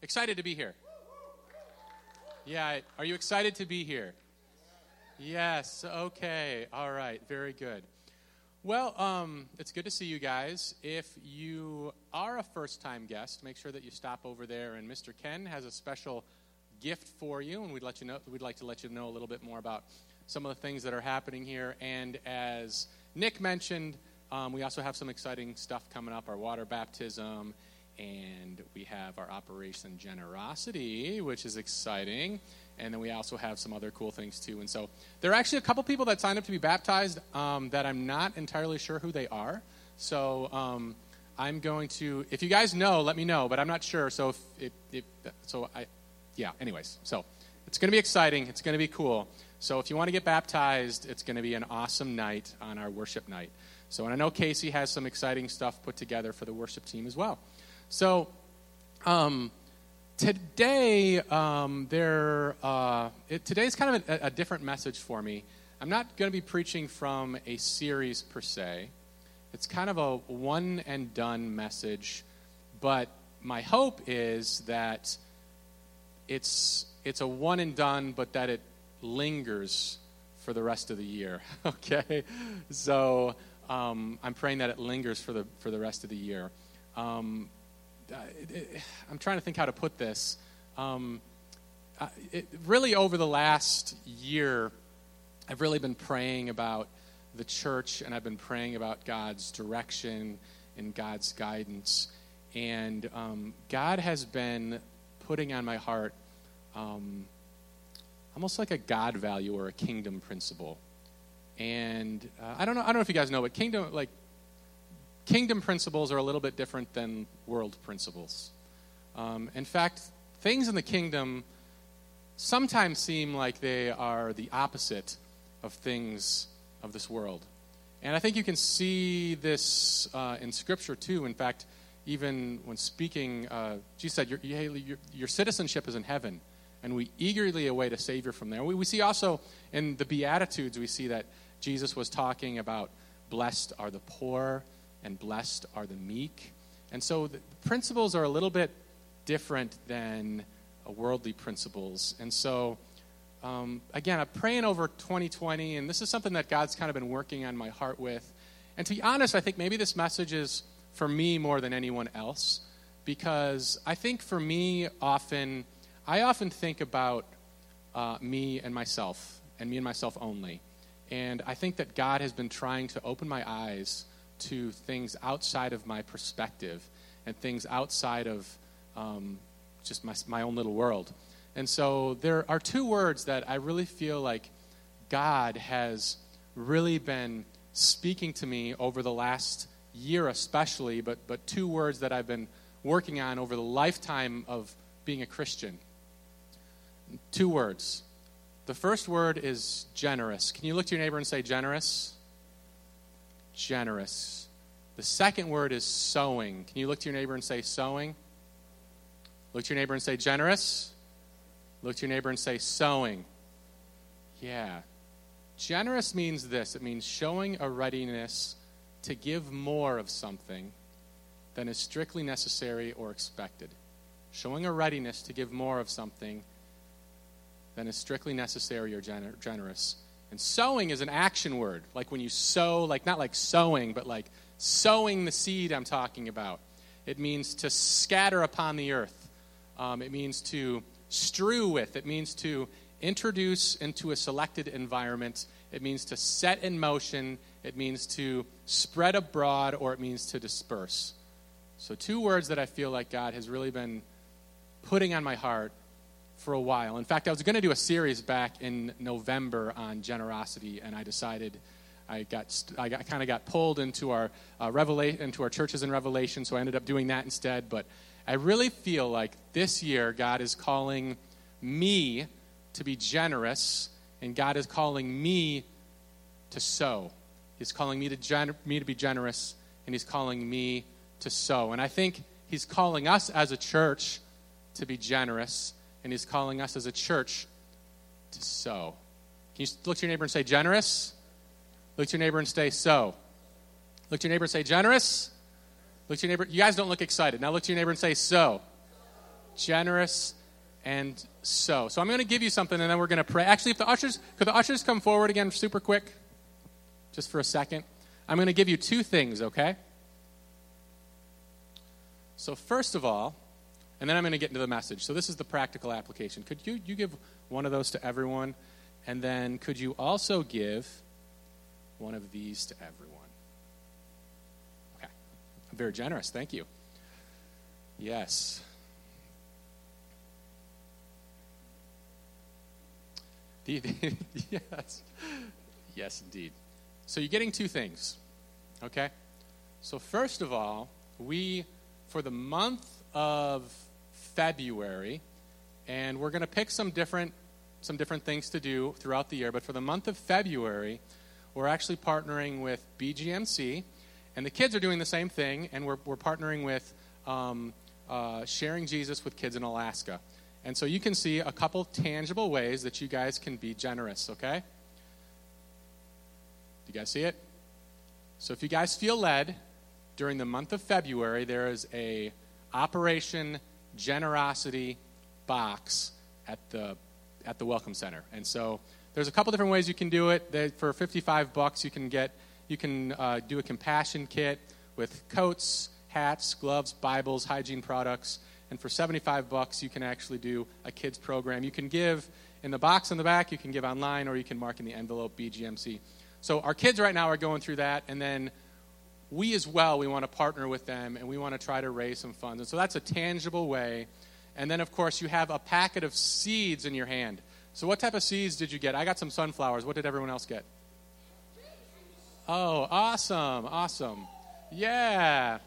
Excited to be here? Yeah, are you excited to be here? Yes, okay, all right, very good. Well, um, it's good to see you guys. If you are a first time guest, make sure that you stop over there, and Mr. Ken has a special gift for you, and we'd, let you know, we'd like to let you know a little bit more about some of the things that are happening here. And as Nick mentioned, um, we also have some exciting stuff coming up our water baptism and we have our Operation Generosity, which is exciting. And then we also have some other cool things too. And so there are actually a couple people that signed up to be baptized um, that I'm not entirely sure who they are. So um, I'm going to, if you guys know, let me know, but I'm not sure. So if, if, if so I, yeah. Anyways, so it's going to be exciting. It's going to be cool. So if you want to get baptized, it's going to be an awesome night on our worship night. So and I know Casey has some exciting stuff put together for the worship team as well. So, um, today, um, there, uh, it, today's kind of a, a, different message for me. I'm not going to be preaching from a series per se. It's kind of a one and done message, but my hope is that it's it's a one and done, but that it lingers for the rest of the year. okay, so um, I'm praying that it lingers for the for the rest of the year. Um, I'm trying to think how to put this. Um, uh, it, really, over the last year, I've really been praying about the church and I've been praying about God's direction and God's guidance. And um, God has been putting on my heart um, almost like a God value or a kingdom principle. And uh, I don't know. I don't know if you guys know, but kingdom, like kingdom principles are a little bit different than world principles. Um, in fact, things in the kingdom sometimes seem like they are the opposite of things of this world. And I think you can see this uh, in Scripture too. In fact, even when speaking, uh, Jesus said, your, your, your, citizenship is in heaven, and we eagerly await a Savior from there. We, we see also in the Beatitudes, we see that Jesus was talking about blessed are the poor and blessed are the meek. And so the principles are a little bit different than worldly principles. And so, um, again, I'm praying over 2020, and this is something that God's kind of been working on my heart with. And to be honest, I think maybe this message is for me more than anyone else, because I think for me, often, I often think about uh, me and myself, and me and myself only. And I think that God has been trying to open my eyes to things outside of my perspective and things outside of um, just my, my own little world. And so there are two words that I really feel like God has really been speaking to me over the last year, especially, but, but two words that I've been working on over the lifetime of being a Christian. Two words. The first word is generous. Can you look to your neighbor and say generous? Generous. The second word is sowing. Can you look to your neighbor and say sowing? Look to your neighbor and say generous. Look to your neighbor and say sowing. Yeah. Generous means this it means showing a readiness to give more of something than is strictly necessary or expected. Showing a readiness to give more of something than is strictly necessary or gener- generous. And sowing is an action word, like when you sow, like not like sowing, but like sowing the seed I'm talking about. It means to scatter upon the earth. Um, it means to strew with. It means to introduce into a selected environment. It means to set in motion. It means to spread abroad, or it means to disperse. So, two words that I feel like God has really been putting on my heart for a while. In fact, I was going to do a series back in November on generosity, and I decided I got I got, kind of got pulled into our uh, revelation into our churches in Revelation, so I ended up doing that instead. But I really feel like this year God is calling me to be generous, and God is calling me to sow. He's calling me to gen- me to be generous, and He's calling me to sow. And I think He's calling us as a church to be generous and He's calling us as a church to sow. Can you look to your neighbor and say, generous? Look to your neighbor and say, sow. Look to your neighbor and say, generous? Look to your neighbor. You guys don't look excited. Now look to your neighbor and say, sow. generous, and sow. So I'm going to give you something, and then we're going to pray. Actually, if the ushers could the ushers come forward again, super quick, just for a second. I'm going to give you two things, okay? So first of all, and then I'm going to get into the message. So this is the practical application. Could you you give one of those to everyone, and then could you also give one of these to everyone? Okay, very generous. Thank you. Yes. yes. Yes, indeed. So you're getting two things, okay? So, first of all, we, for the month of February, and we're going to pick some different, some different things to do throughout the year, but for the month of February, we're actually partnering with BGMC, and the kids are doing the same thing, and we're, we're partnering with um, uh, Sharing Jesus with Kids in Alaska. And so you can see a couple tangible ways that you guys can be generous, okay? Do you guys see it? So if you guys feel led, during the month of February, there is a Operation Generosity box at the at the Welcome Center. And so there's a couple different ways you can do it. For 55 bucks, you can get you can uh, do a compassion kit with coats, hats, gloves, Bibles, hygiene products. And for 75 bucks, you can actually do a kids program. You can give in the box in the back, you can give online, or you can mark in the envelope BGMC. So our kids right now are going through that, and then we as well, we want to partner with them, and we want to try to raise some funds. And so that's a tangible way. And then, of course, you have a packet of seeds in your hand. So what type of seeds did you get? I got some sunflowers. What did everyone else get? Oh, awesome, awesome. Yeah.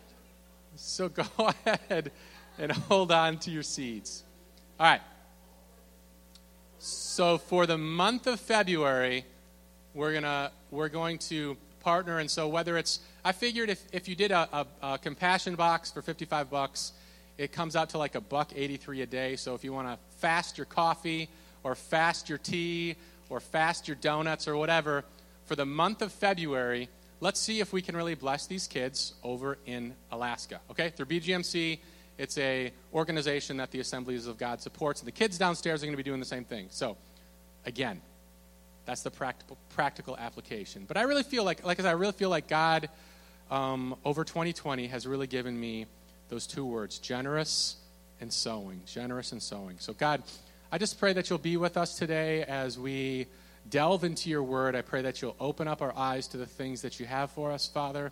So go ahead and hold on to your seeds. All right. So for the month of February, we're gonna we're going to partner, and so whether it's I figured if, if you did a, a, a compassion box for 55 bucks, it comes out to like a buck 83 a day. So if you want to fast your coffee or fast your tea or fast your donuts or whatever for the month of February, let's see if we can really bless these kids over in Alaska. Okay, through BGMC, it's a organization that the Assemblies of God supports, and the kids downstairs are going to be doing the same thing. So, again, that's the practical practical application. But I really feel like, like I said, I really feel like God um, over 2020 has really given me those two words: generous and sowing. Generous and sowing. So, God, I just pray that you'll be with us today as we delve into your word. I pray that you'll open up our eyes to the things that you have for us, Father.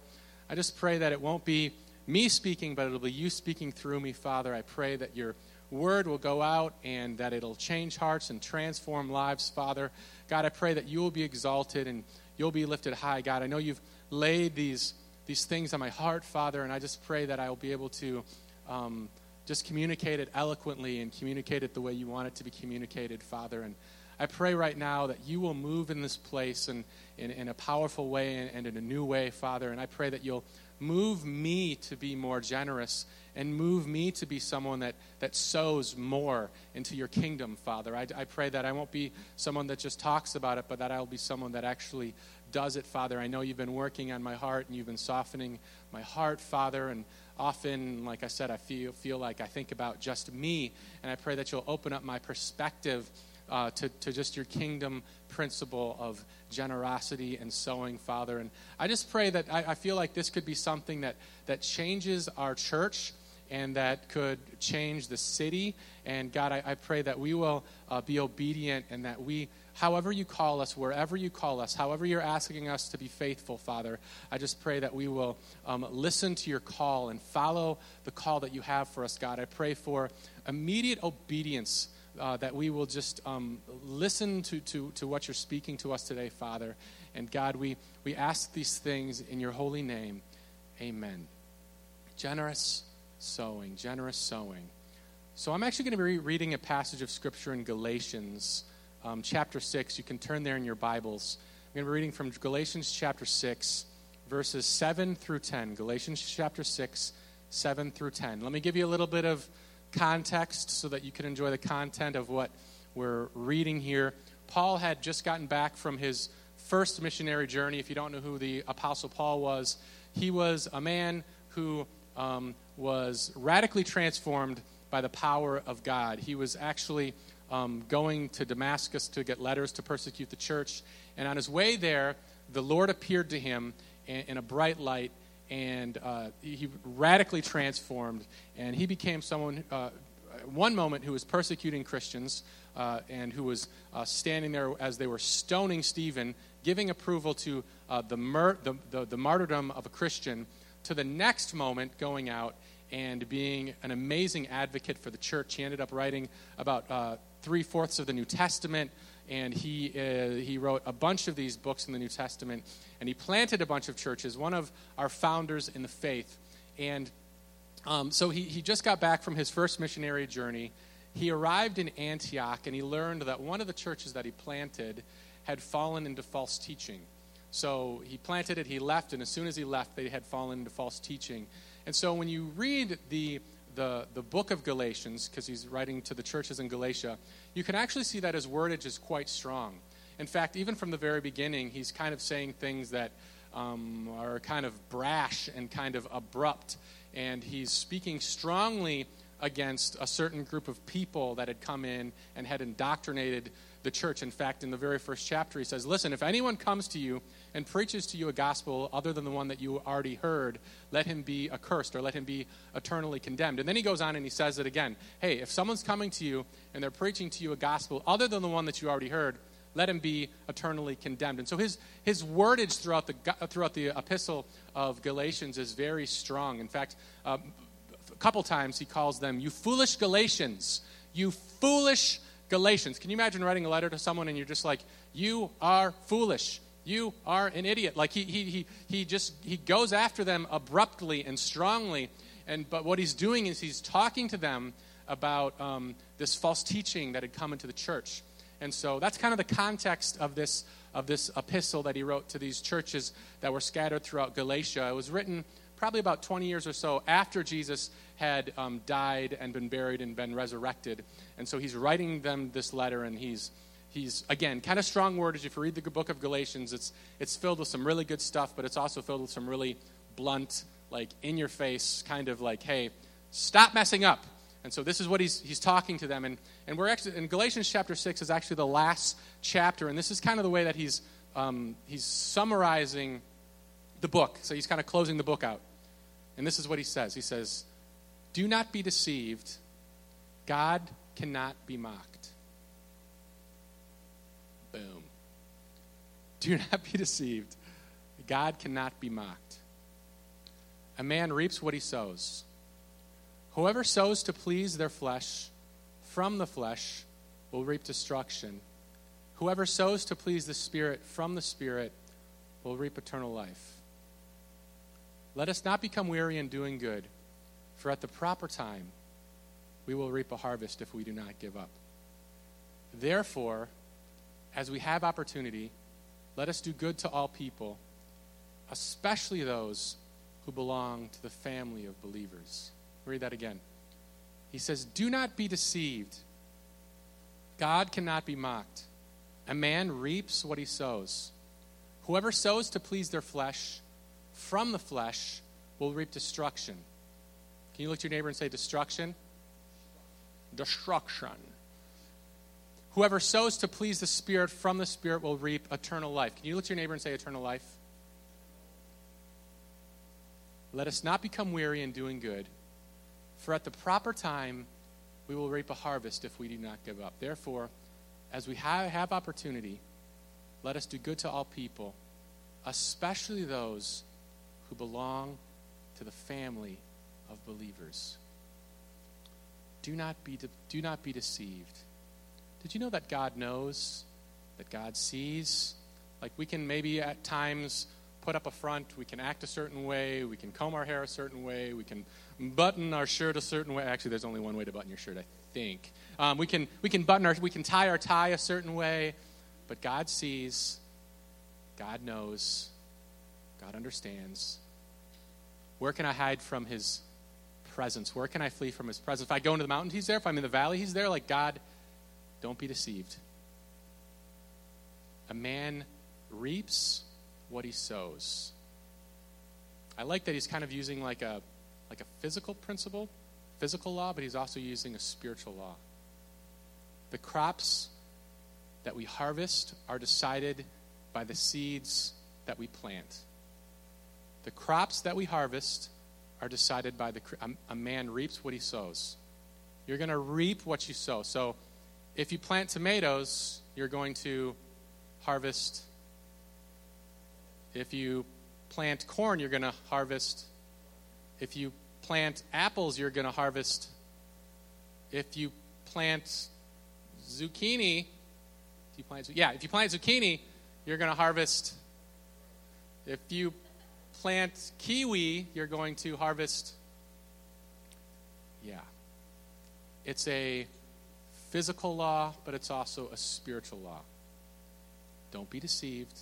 I just pray that it won't be me speaking, but it'll be you speaking through me, Father. I pray that your word will go out and that it'll change hearts and transform lives, Father. God, I pray that you will be exalted and you'll be lifted high, God. I know you've laid these, these things on my heart, Father, and I just pray that I will be able to um, just communicate it eloquently and communicate it the way you want it to be communicated, Father. And I pray right now that you will move in this place and in, a powerful way and, and in a new way, Father. And I pray that you'll move me to be more generous and move me to be someone that, that sows more into your kingdom, Father. I, I pray that I won't be someone that just talks about it, but that I'll be someone that actually does it, Father. I know you've been working on my heart and you've been softening my heart, Father. And often, like I said, I feel, feel like I think about just me. And I pray that you'll open up my perspective uh, to, to just your kingdom principle of generosity and sowing, Father. And I just pray that I, I feel like this could be something that, that changes our church and that could change the city. And God, I, I pray that we will uh, be obedient and that we, however you call us, wherever you call us, however you're asking us to be faithful, Father, I just pray that we will um, listen to your call and follow the call that you have for us, God. I pray for immediate obedience uh, that we will just um, listen to, to, to what you're speaking to us today, Father. And God, we, we ask these things in your holy name. Amen. Generous sowing, generous sowing. So I'm actually going to be reading a passage of Scripture in Galatians um, chapter 6. You can turn there in your Bibles. I'm going to be reading from Galatians chapter 6, verses 7 through 10. Galatians chapter 6, 7 through 10. Let me give you a little bit of context so that you can enjoy the content of what we're reading here. Paul had just gotten back from his first missionary journey. If you don't know who the Apostle Paul was, he was a man who um, was radically transformed by the power of God. He was actually um, going to Damascus to get letters to persecute the church. And on his way there, the Lord appeared to him in, in a bright light, and uh, he radically transformed. And he became someone, uh, one moment, who was persecuting Christians uh, and who was uh, standing there as they were stoning Stephen, giving approval to uh, the, mur- the, the, the martyrdom of a Christian, to the next moment going out and being an amazing advocate for the church. He ended up writing about uh, three fourths of the New Testament, and he, uh, he wrote a bunch of these books in the New Testament, and he planted a bunch of churches, one of our founders in the faith. And um, so he, he just got back from his first missionary journey. He arrived in Antioch, and he learned that one of the churches that he planted had fallen into false teaching. So he planted it, he left, and as soon as he left, they had fallen into false teaching. And so when you read the the, the book of Galatians, because he's writing to the churches in Galatia, you can actually see that his wordage is quite strong. In fact, even from the very beginning, he's kind of saying things that um, are kind of brash and kind of abrupt. And he's speaking strongly against a certain group of people that had come in and had indoctrinated the church. In fact, in the very first chapter, he says, Listen, if anyone comes to you and preaches to you a gospel other than the one that you already heard, let him be accursed or let him be eternally condemned. And then he goes on and he says it again Hey, if someone's coming to you and they're preaching to you a gospel other than the one that you already heard, let him be eternally condemned. And so his, his wordage throughout the, throughout the epistle of Galatians is very strong. In fact, uh, a couple times he calls them, You foolish Galatians, you foolish Galatians. Can you imagine writing a letter to someone and you're just like, you are foolish. You are an idiot. Like he, he, he, he just, he goes after them abruptly and strongly. And, but what he's doing is he's talking to them about um, this false teaching that had come into the church. And so that's kind of the context of this, of this epistle that he wrote to these churches that were scattered throughout Galatia. It was written probably about 20 years or so after Jesus had um, died and been buried and been resurrected. And so he's writing them this letter, and he's, he's again, kind of strong wordage. If you read the book of Galatians, it's, it's filled with some really good stuff, but it's also filled with some really blunt, like in your face, kind of like, hey, stop messing up. And so this is what he's, he's talking to them. And, and we're actually, in Galatians chapter 6 is actually the last chapter, and this is kind of the way that he's, um, he's summarizing the book. So he's kind of closing the book out. And this is what he says He says, Do not be deceived. God cannot be mocked. Boom. Do not be deceived. God cannot be mocked. A man reaps what he sows. Whoever sows to please their flesh, from the flesh, will reap destruction. Whoever sows to please the Spirit, from the Spirit, will reap eternal life. Let us not become weary in doing good, for at the proper time we will reap a harvest if we do not give up. Therefore, as we have opportunity, let us do good to all people, especially those who belong to the family of believers. Read that again. He says, Do not be deceived. God cannot be mocked. A man reaps what he sows. Whoever sows to please their flesh, from the flesh will reap destruction. Can you look to your neighbor and say, Destruction? Destruction. Whoever sows to please the Spirit from the Spirit will reap eternal life. Can you look to your neighbor and say, Eternal life? Let us not become weary in doing good, for at the proper time we will reap a harvest if we do not give up. Therefore, as we have, opportunity, let us do good to all people, especially those who belong to the family of believers. Do not be, de- do not be deceived. Did you know that God knows, that God sees? Like we can maybe at times put up a front, we can act a certain way, we can comb our hair a certain way, we can button our shirt a certain way. Actually, there's only one way to button your shirt, I think. Um, we can we can button our we can tie our tie a certain way, but God sees, God knows, God understands. Where can I hide from His presence? Where can I flee from His presence? If I go into the mountains, He's there. If I'm in the valley, He's there. Like, God, don't be deceived. A man reaps what he sows. I like that he's kind of using like a like a physical principle. physical law, but he's also using a spiritual law. The crops that we harvest are decided by the seeds that we plant. The crops that we harvest are decided by the a, man reaps what he sows. You're going to reap what you sow. So if you plant tomatoes, you're going to harvest. If you plant corn, you're going to harvest. If you plant apples, you're going to harvest. If you plant zucchini, if you plant, yeah, if you plant zucchini, you're going to harvest. If you plant kiwi, you're going to harvest. Yeah. It's a physical law, but it's also a spiritual law. Don't be deceived.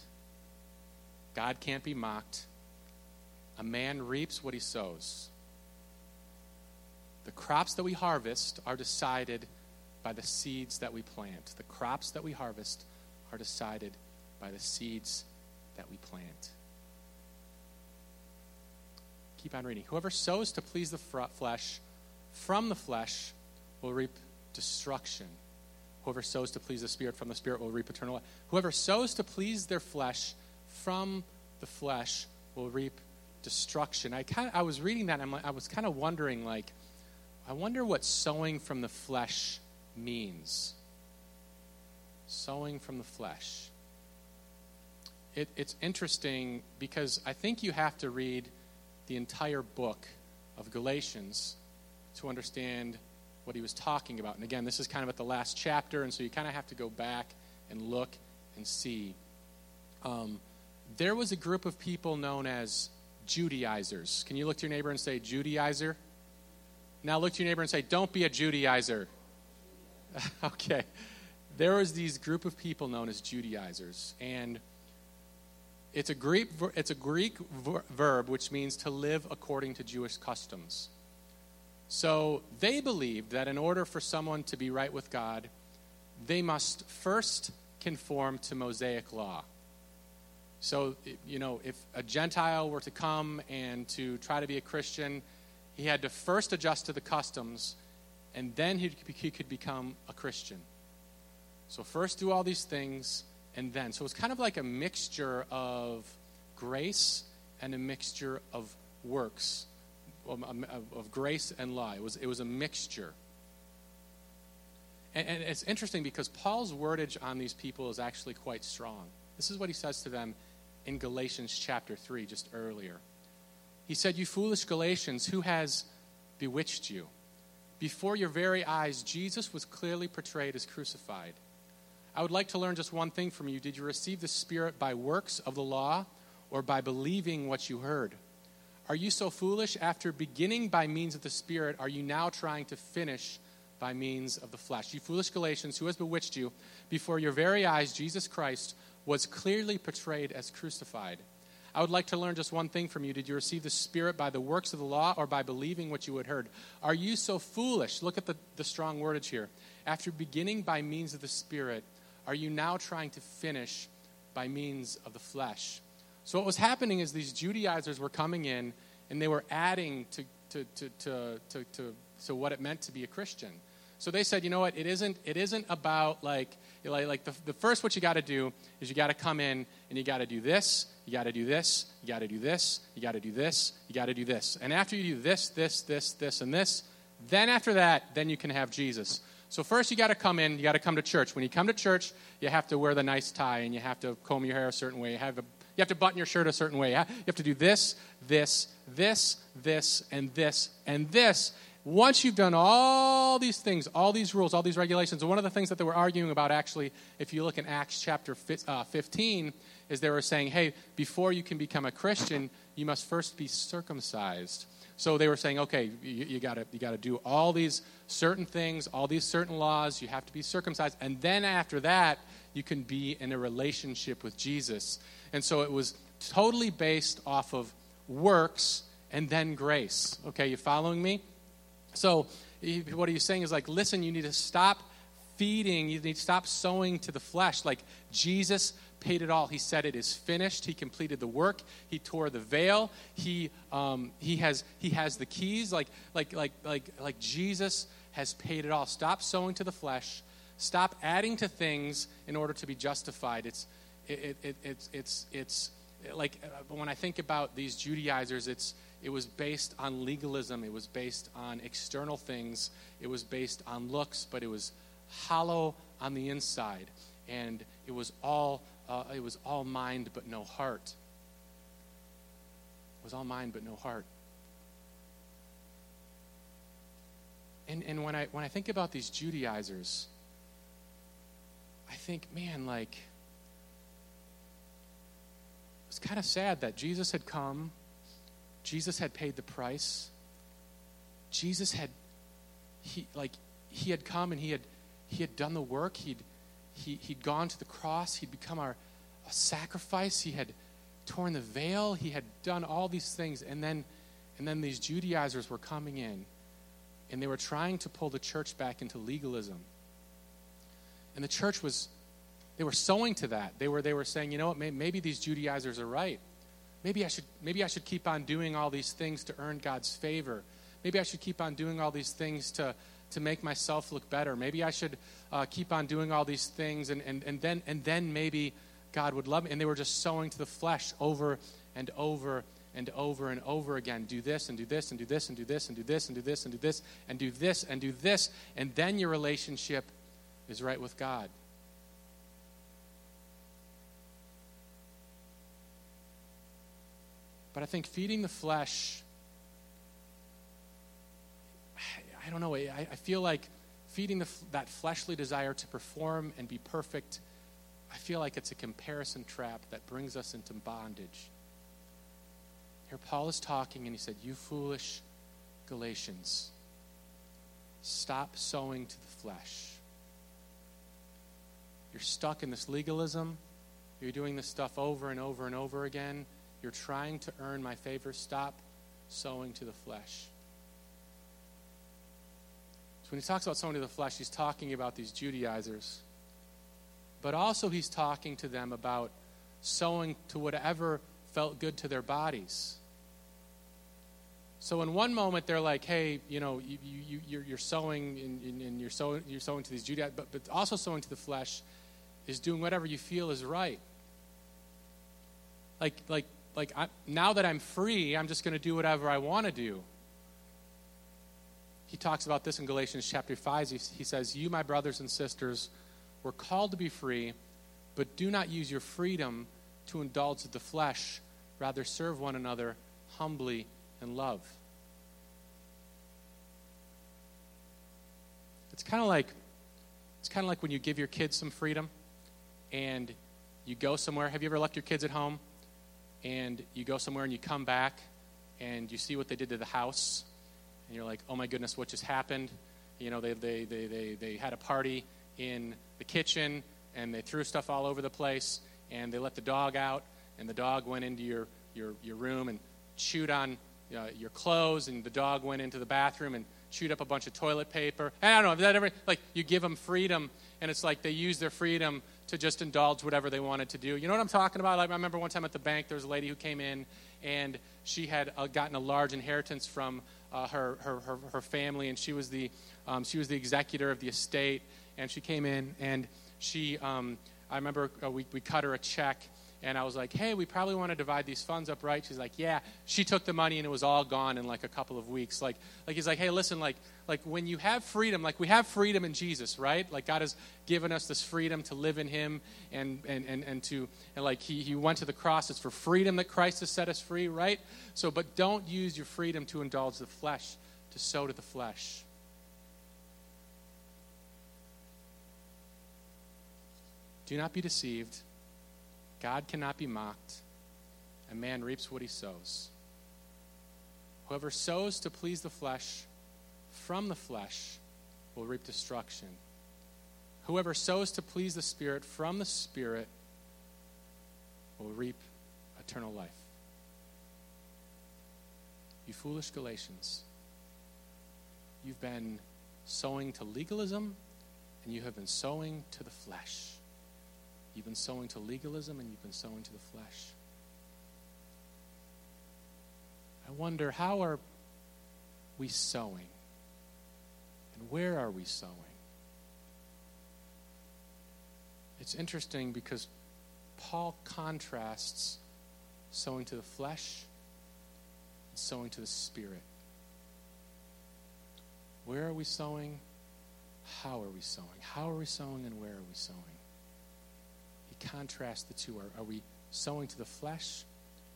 God can't be mocked. A man reaps what he sows. The crops that we harvest are decided by the seeds that we plant. The crops that we harvest are decided by the seeds that we plant. Keep on reading. Whoever sows to please the flesh, from the flesh will reap destruction. Whoever sows to please the Spirit from the Spirit will reap eternal life. Whoever sows to please their flesh from the flesh will reap destruction. I kind of, I was reading that and i was kind of wondering like I wonder what sowing from the flesh means. Sowing from the flesh. It, it's interesting because I think you have to read the entire book of Galatians to understand what he was talking about. And again, this is kind of at the last chapter, and so you kind of have to go back and look and see. Um, there was a group of people known as Judaizers. Can you look to your neighbor and say, Judaizer? Now look to your neighbor and say, Don't be a Judaizer. okay. There was these group of people known as Judaizers, and it's a Greek, it's a Greek verb which means to live according to Jewish customs. So they believed that in order for someone to be right with God, they must first conform to Mosaic law. So, you know, if a Gentile were to come and to try to be a Christian, he had to first adjust to the customs, and then he, he could become a Christian. So, first do all these things, and then. So, it's kind of like a mixture of grace and a mixture of works, of, grace and law. It was, it was a mixture. And, and it's interesting because Paul's wordage on these people is actually quite strong. This is what he says to them in Galatians chapter 3, just earlier. He said, You foolish Galatians, who has bewitched you? Before your very eyes, Jesus was clearly portrayed as crucified. I would like to learn just one thing from you. Did you receive the Spirit by works of the law or by believing what you heard? Are you so foolish? After beginning by means of the Spirit, are you now trying to finish by means of the flesh? You foolish Galatians, who has bewitched you? Before your very eyes, Jesus Christ was clearly portrayed as crucified. I would like to learn just one thing from you. Did you receive the Spirit by the works of the law or by believing what you had heard? Are you so foolish? Look at the, the strong wordage here. After beginning by means of the Spirit, are you now trying to finish by means of the flesh? So, what was happening is these Judaizers were coming in and they were adding to, to, to, to, to, to, to what it meant to be a Christian. So they said, you know what? It isn't. It isn't about like like, like the, the first what you got to do is you got to come in and you got to do this. You got to do this. You got to do this. You got to do this. You got to do this. And after you do this, this, this, this, and this, then after that, then you can have Jesus. So first you got to come in. You got to come to church. When you come to church, you have to wear the nice tie and you have to comb your hair a certain way. You have, a, you have to button your shirt a certain way. You have to do this, this, this, this, and this, and this once you've done all these things, all these rules, all these regulations, one of the things that they were arguing about actually, if you look in Acts chapter uh, 15, is they were saying, hey, before you can become a Christian, you must first be circumcised. So they were saying, okay, you, you got you to do all these certain things, all these certain laws, you have to be circumcised, and then after that, you can be in a relationship with Jesus. And so it was totally based off of works and then grace. Okay, you following me? So, what are you saying is like, listen, you need to stop feeding, you need to stop sowing to the flesh. Like, Jesus paid it all. He said, It is finished. He completed the work. He tore the veil. He, um, he, has, he has the keys. Like, like, like, like, like Jesus has paid it all. Stop sowing to the flesh. Stop adding to things in order to be justified. It's, it, it, it, it's, it's, it's like uh, when I think about these Judaizers, it's, it was based on legalism. It was based on external things. It was based on looks, but it was hollow on the inside. And it was all, uh, it was all mind but no heart. It was all mind but no heart. And, and when, I, when I think about these Judaizers, I think, man, like, it's kind of sad that Jesus had come, Jesus had paid the price. Jesus had, he, like, he had come and he had, he had done the work. He'd, he, he'd gone to the cross. He'd become our a sacrifice. He had torn the veil. He had done all these things. And then, and then these Judaizers were coming in and they were trying to pull the church back into legalism. And the church was, they were sowing to that. They were, they were saying, you know what, maybe these Judaizers are right. Maybe I, should, maybe I should keep on doing all these things to earn God's favor. Maybe I should keep on doing all these things to, to make myself look better. Maybe I should uh, keep on doing all these things, and, and, and, then, and then maybe God would love me. And they were just sowing to the flesh over and over and over and over again. Do this and do this and do this and do this and do this and do this and do this and do this and do this, and then your relationship is right with God. But I think feeding the flesh, I don't know, I, feel like feeding the, that fleshly desire to perform and be perfect, I feel like it's a comparison trap that brings us into bondage. Here, Paul is talking, and he said, You foolish Galatians, stop sowing to the flesh. You're stuck in this legalism. You're doing this stuff over and over and over again. You're trying to earn my favor. Stop sowing to the flesh. So when he talks about sowing to the flesh, he's talking about these Judaizers. But also, he's talking to them about sowing to whatever felt good to their bodies. So in one moment they're like, hey, you know, you, you, you're, you're sowing and, you're, sowing, you're sowing to these Judaizers, but, but also sowing to the flesh is doing whatever you feel is right. Like, like, like I, now that I'm free, I'm just going to do whatever I want to do. He talks about this in Galatians chapter 5. He, he says, You, my brothers and sisters, were called to be free, but do not use your freedom to indulge the flesh Rather, serve one another humbly in love. It's kind of like it's kind of like when you give your kids some freedom and you go somewhere. Have you ever left your kids at home and you go somewhere and you come back and you see what they did to the house and you're like, oh my goodness, what just happened? You know, they, they, they, they, they had a party in the kitchen and they threw stuff all over the place and they let the dog out and the dog went into your, your, your room and chewed on uh, your clothes, and the dog went into the bathroom and chewed up a bunch of toilet paper. I don't know, that ever, like, you give them freedom, and it's like they use their freedom to just indulge whatever they wanted to do. You know what I'm talking about? I remember one time at the bank, there was a lady who came in, and she had uh, gotten a large inheritance from uh, her, her, her, her, family, and she was, the, um, she was the executor of the estate, and she came in, and she, um, I remember uh, we, we cut her a check, and I was like, hey, we probably want to divide these funds up, right? She's like, yeah. She took the money and it was all gone in like a couple of weeks. Like, like he's like, hey, listen, like, like when you have freedom, like we have freedom in Jesus, right? Like God has given us this freedom to live in Him and and and, and to and like he, he went to the cross. It's for freedom that Christ has set us free, right? So, but don't use your freedom to indulge the flesh, to sow to the flesh. Do not be deceived. God cannot be mocked. A man reaps what he sows. Whoever sows to please the flesh from the flesh will reap destruction. Whoever sows to please the Spirit from the Spirit will reap eternal life. You foolish Galatians, you've been sowing to legalism and you have been sowing to the flesh. You've been sowing to legalism and you've been sowing to the flesh. I wonder how are we sowing? And where are we sowing? It's interesting because Paul contrasts sowing to the flesh and sowing to the spirit. Where are we sowing? How are we sowing? How are we sowing and where are we sowing? He contrasts the two. Are, are we sowing to the flesh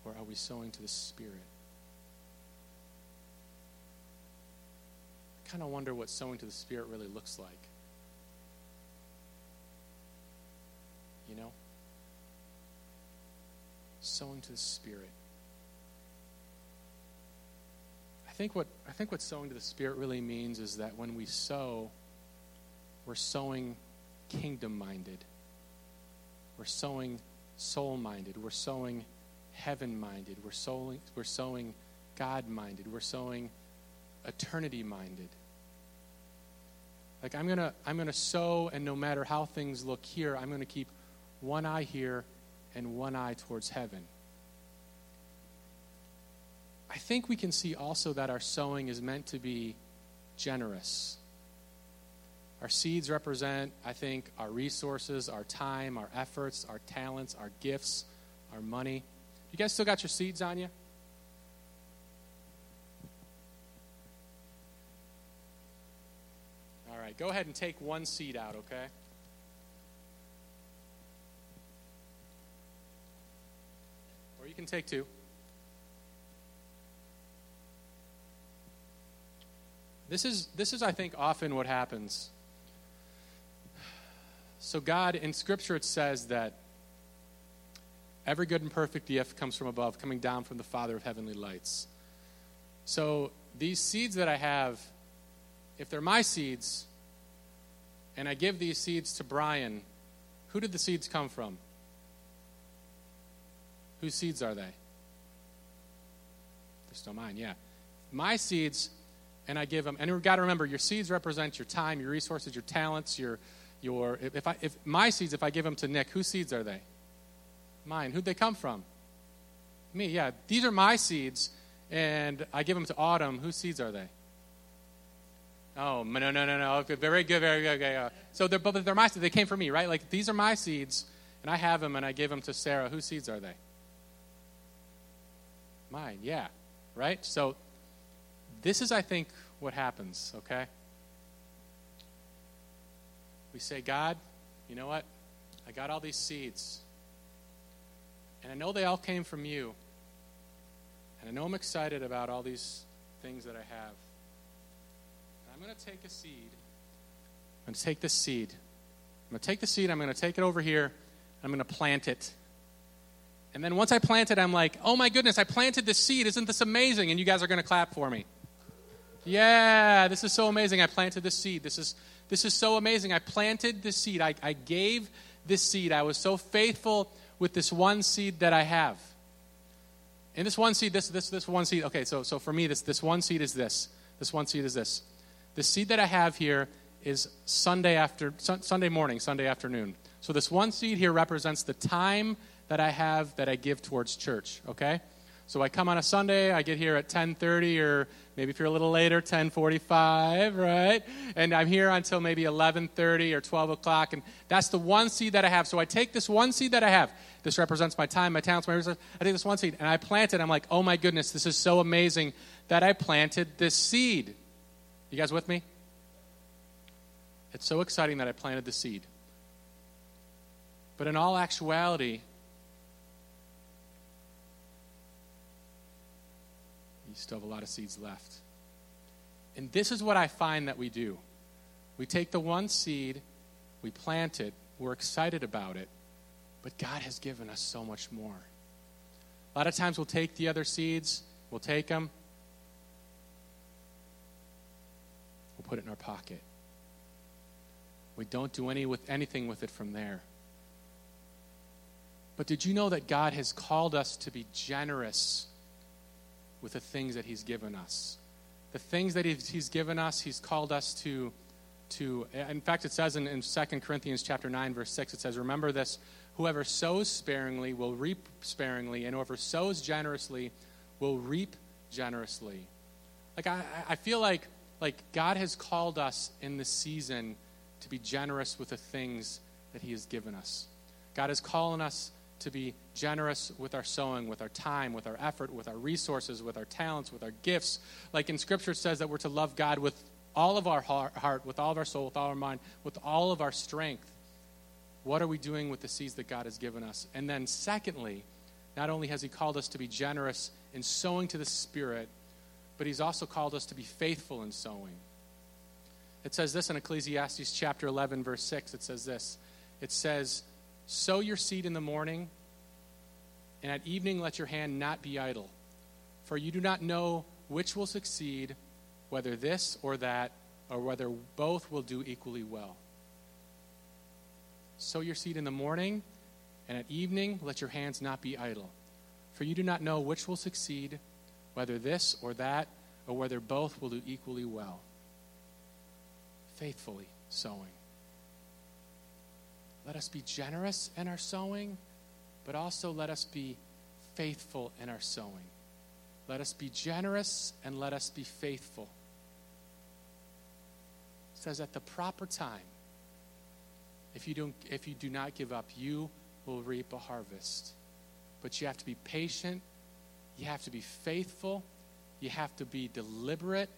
or are we sowing to the spirit? I kind of wonder what sowing to the spirit really looks like. You know? Sowing to the spirit. I think what I think what sowing to the spirit really means is that when we sow, we're sowing kingdom minded. We're sowing soul minded. We're sowing heaven minded. We're sowing we're sowing God minded. We're sowing eternity minded. Like I'm gonna I'm gonna sow, and no matter how things look here, I'm gonna keep one eye here and one eye towards heaven. I think we can see also that our sowing is meant to be generous. Our seeds represent, I think, our resources, our time, our efforts, our talents, our gifts, our money. You guys still got your seeds on you? All right, go ahead and take one seed out, okay? Or you can take two. This is, this is, I think, often what happens. So, God, in Scripture, it says that every good and perfect gift comes from above, coming down from the Father of heavenly lights. So, these seeds that I have, if they're my seeds, and I give these seeds to Brian, who did the seeds come from? Whose seeds are they? They're still mine, yeah. My seeds, and I give them, and you've got to remember, your seeds represent your time, your resources, your talents, your, your, if I, if my seeds, if I give them to Nick, whose seeds are they? Mine. Who'd they come from? Me, yeah. These are my seeds, and I give them to Autumn. Whose seeds are they? Oh, no, no, no, no. Okay, very good, very good. Okay, uh, so they're, but they're my seeds. They came from me, right? Like, these are my seeds, and I have them, and I give them to Sarah. Whose seeds are they? Mine, yeah. Right? So, this is, I think, what happens, okay? We say, God, you know what? I got all these seeds. And I know they all came from you. And I know I'm excited about all these things that I have. I'm going to take a seed. I'm going to take this seed. I'm going to take the seed, I'm going to take it over here, and I'm going to plant it. And then once I plant it, I'm like, oh my goodness, I planted this seed. Isn't this amazing? And you guys are going to clap for me. Yeah, this is so amazing. I planted this seed. This is, this is so amazing. I planted this seed. I, I gave this seed. I was so faithful with this one seed that I have. And this one seed, this, this, this one seed, okay, so, so for me, this, this one seed is this. This one seed is this. The seed that I have here is Sunday after Sunday morning, Sunday afternoon. So this one seed here represents the time that I have that I give towards church, okay? So I come on a Sunday, I get here at 10:30 or maybe if you're a little later, 10:45, right? And I'm here until maybe 11:30 or 12 o'clock, and that's the one seed that I have. So I take this one seed that I have. This represents my time, my talents, my resources. I take this one seed and I plant it. I'm like, oh my goodness, this is so amazing that I planted this seed. You guys with me? It's so exciting that I planted the seed. But in all actuality, you still have a lot of seeds left. And this is what I find that we do. We take the one seed, we plant it, we're excited about it, but God has given us so much more. A lot of times we'll take the other seeds, we'll take them, we'll put it in our pocket. We don't do any with anything with it from there. But did you know that God has called us to be generous with the things that He's given us. The things that He's given us, He's called us to to, in fact, it says in, in 2 Corinthians chapter 9, verse 6, it says, Remember this, whoever sows sparingly will reap sparingly, and whoever sows generously will reap generously. Like, I, I feel like, like God has called us in this season to be generous with the things that He has given us. God is calling us to be generous with our sowing, with our time, with our effort, with our resources, with our talents, with our gifts. Like in Scripture says that we're to love God with all of our heart, with all of our soul, with all our mind, with all of our strength. What are we doing with the seeds that God has given us? And then, secondly, not only has He called us to be generous in sowing to the Spirit, but He's also called us to be faithful in sowing. It says this in Ecclesiastes chapter 11, verse 6. It says this It says, Sow your seed in the morning, and at evening let your hand not be idle. For you do not know which will succeed, whether this or that, or whether both will do equally well. Sow your seed in the morning, and at evening let your hands not be idle. For you do not know which will succeed, whether this or that, or whether both will do equally well. Faithfully sowing. Let us be generous in our sowing, but also let us be faithful in our sowing. Let us be generous and let us be faithful. It says at the proper time, if you, don't, if you do not give up, you will reap a harvest. But you have to be patient, you have to be faithful, you have to be deliberate,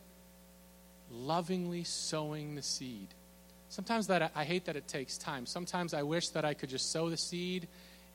lovingly sowing the seed. Sometimes that I hate that it takes time. Sometimes I wish that I could just sow the seed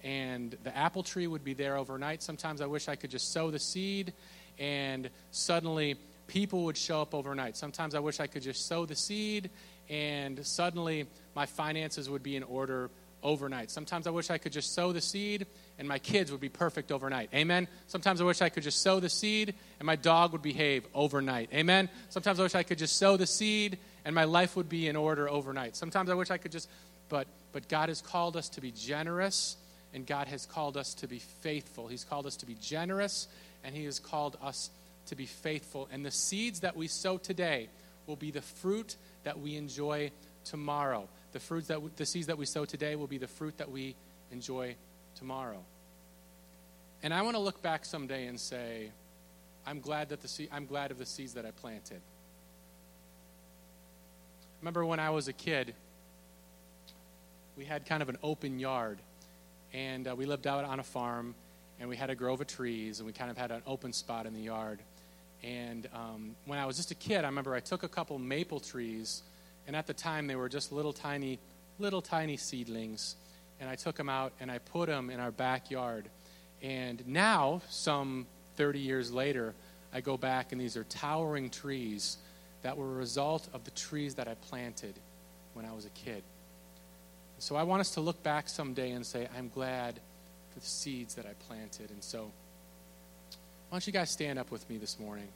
and the apple tree would be there overnight. Sometimes I wish I could just sow the seed and suddenly people would show up overnight. Sometimes I wish I could just sow the seed and suddenly my finances would be in order overnight. Sometimes I wish I could just sow the seed and my kids would be perfect overnight. Amen. Sometimes I wish I could just sow the seed and my dog would behave overnight. Amen. Sometimes I wish I could just sow the seed and my life would be in order overnight. Sometimes I wish I could just, but, but God has called us to be generous and God has called us to be faithful. He's called us to be generous and He has called us to be faithful. And the seeds that we sow today will be the fruit that we enjoy tomorrow. The fruits that we, the seeds that we sow today will be the fruit that we enjoy tomorrow. And I want to look back someday and say, I'm glad that the I'm glad of the seeds that I planted remember when I was a kid, we had kind of an open yard. And uh, we lived out on a farm, and we had a grove of trees, and we kind of had an open spot in the yard. And um, when I was just a kid, I remember I took a couple maple trees, and at the time they were just little tiny, little tiny seedlings. And I took them out and I put them in our backyard. And now, some 30 years later, I go back and these are towering trees that were a result of the trees that I planted when I was a kid. So I want us to look back someday and say, I'm glad for the seeds that I planted. And so, why don't you guys stand up with me this morning?